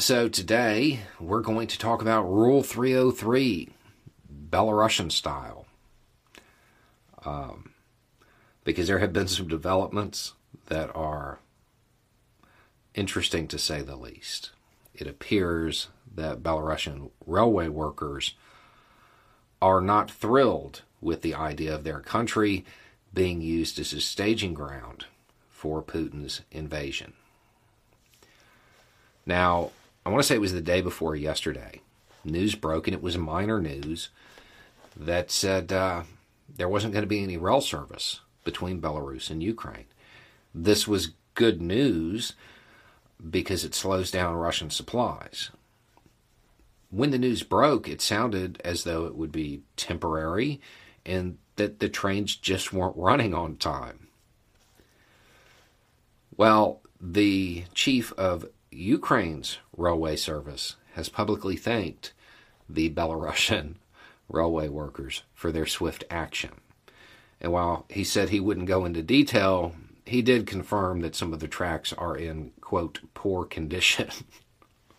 So today we're going to talk about Rule 303, Belarusian style. Um, because there have been some developments that are interesting to say the least. It appears that Belarusian railway workers are not thrilled with the idea of their country being used as a staging ground for Putin's invasion. Now, I want to say it was the day before yesterday. News broke, and it was minor news that said uh, there wasn't going to be any rail service between Belarus and Ukraine. This was good news because it slows down Russian supplies. When the news broke, it sounded as though it would be temporary and that the trains just weren't running on time. Well, the chief of Ukraine's railway service has publicly thanked the Belarusian railway workers for their swift action. And while he said he wouldn't go into detail, he did confirm that some of the tracks are in, quote, poor condition.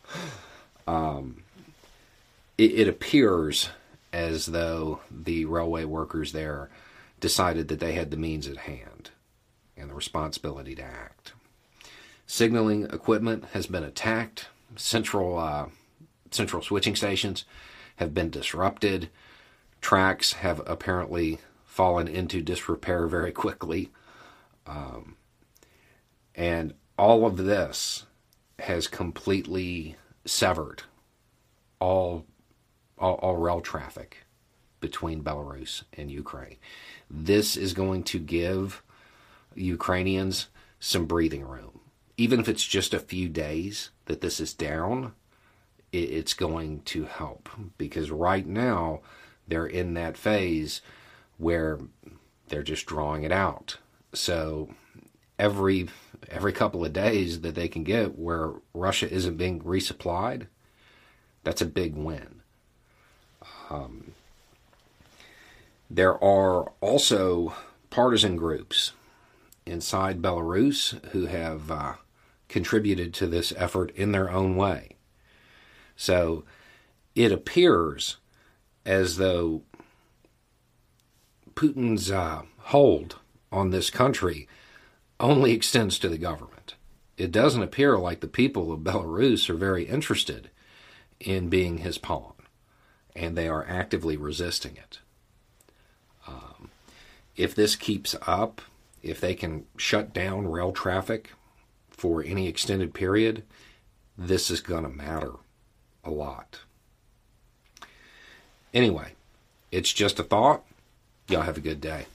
um, it, it appears as though the railway workers there decided that they had the means at hand and the responsibility to act. Signaling equipment has been attacked. Central uh, central switching stations have been disrupted. Tracks have apparently fallen into disrepair very quickly. Um, and all of this has completely severed all, all, all rail traffic between Belarus and Ukraine. This is going to give Ukrainians some breathing room. Even if it's just a few days that this is down, it's going to help because right now they're in that phase where they're just drawing it out. So every every couple of days that they can get where Russia isn't being resupplied, that's a big win. Um, there are also partisan groups inside Belarus who have uh, contributed to this effort in their own way. So it appears as though Putin's uh, hold on this country only extends to the government. It doesn't appear like the people of Belarus are very interested in being his pawn, and they are actively resisting it. Um, if this keeps up, if they can shut down rail traffic for any extended period, this is going to matter a lot. Anyway, it's just a thought. Y'all have a good day.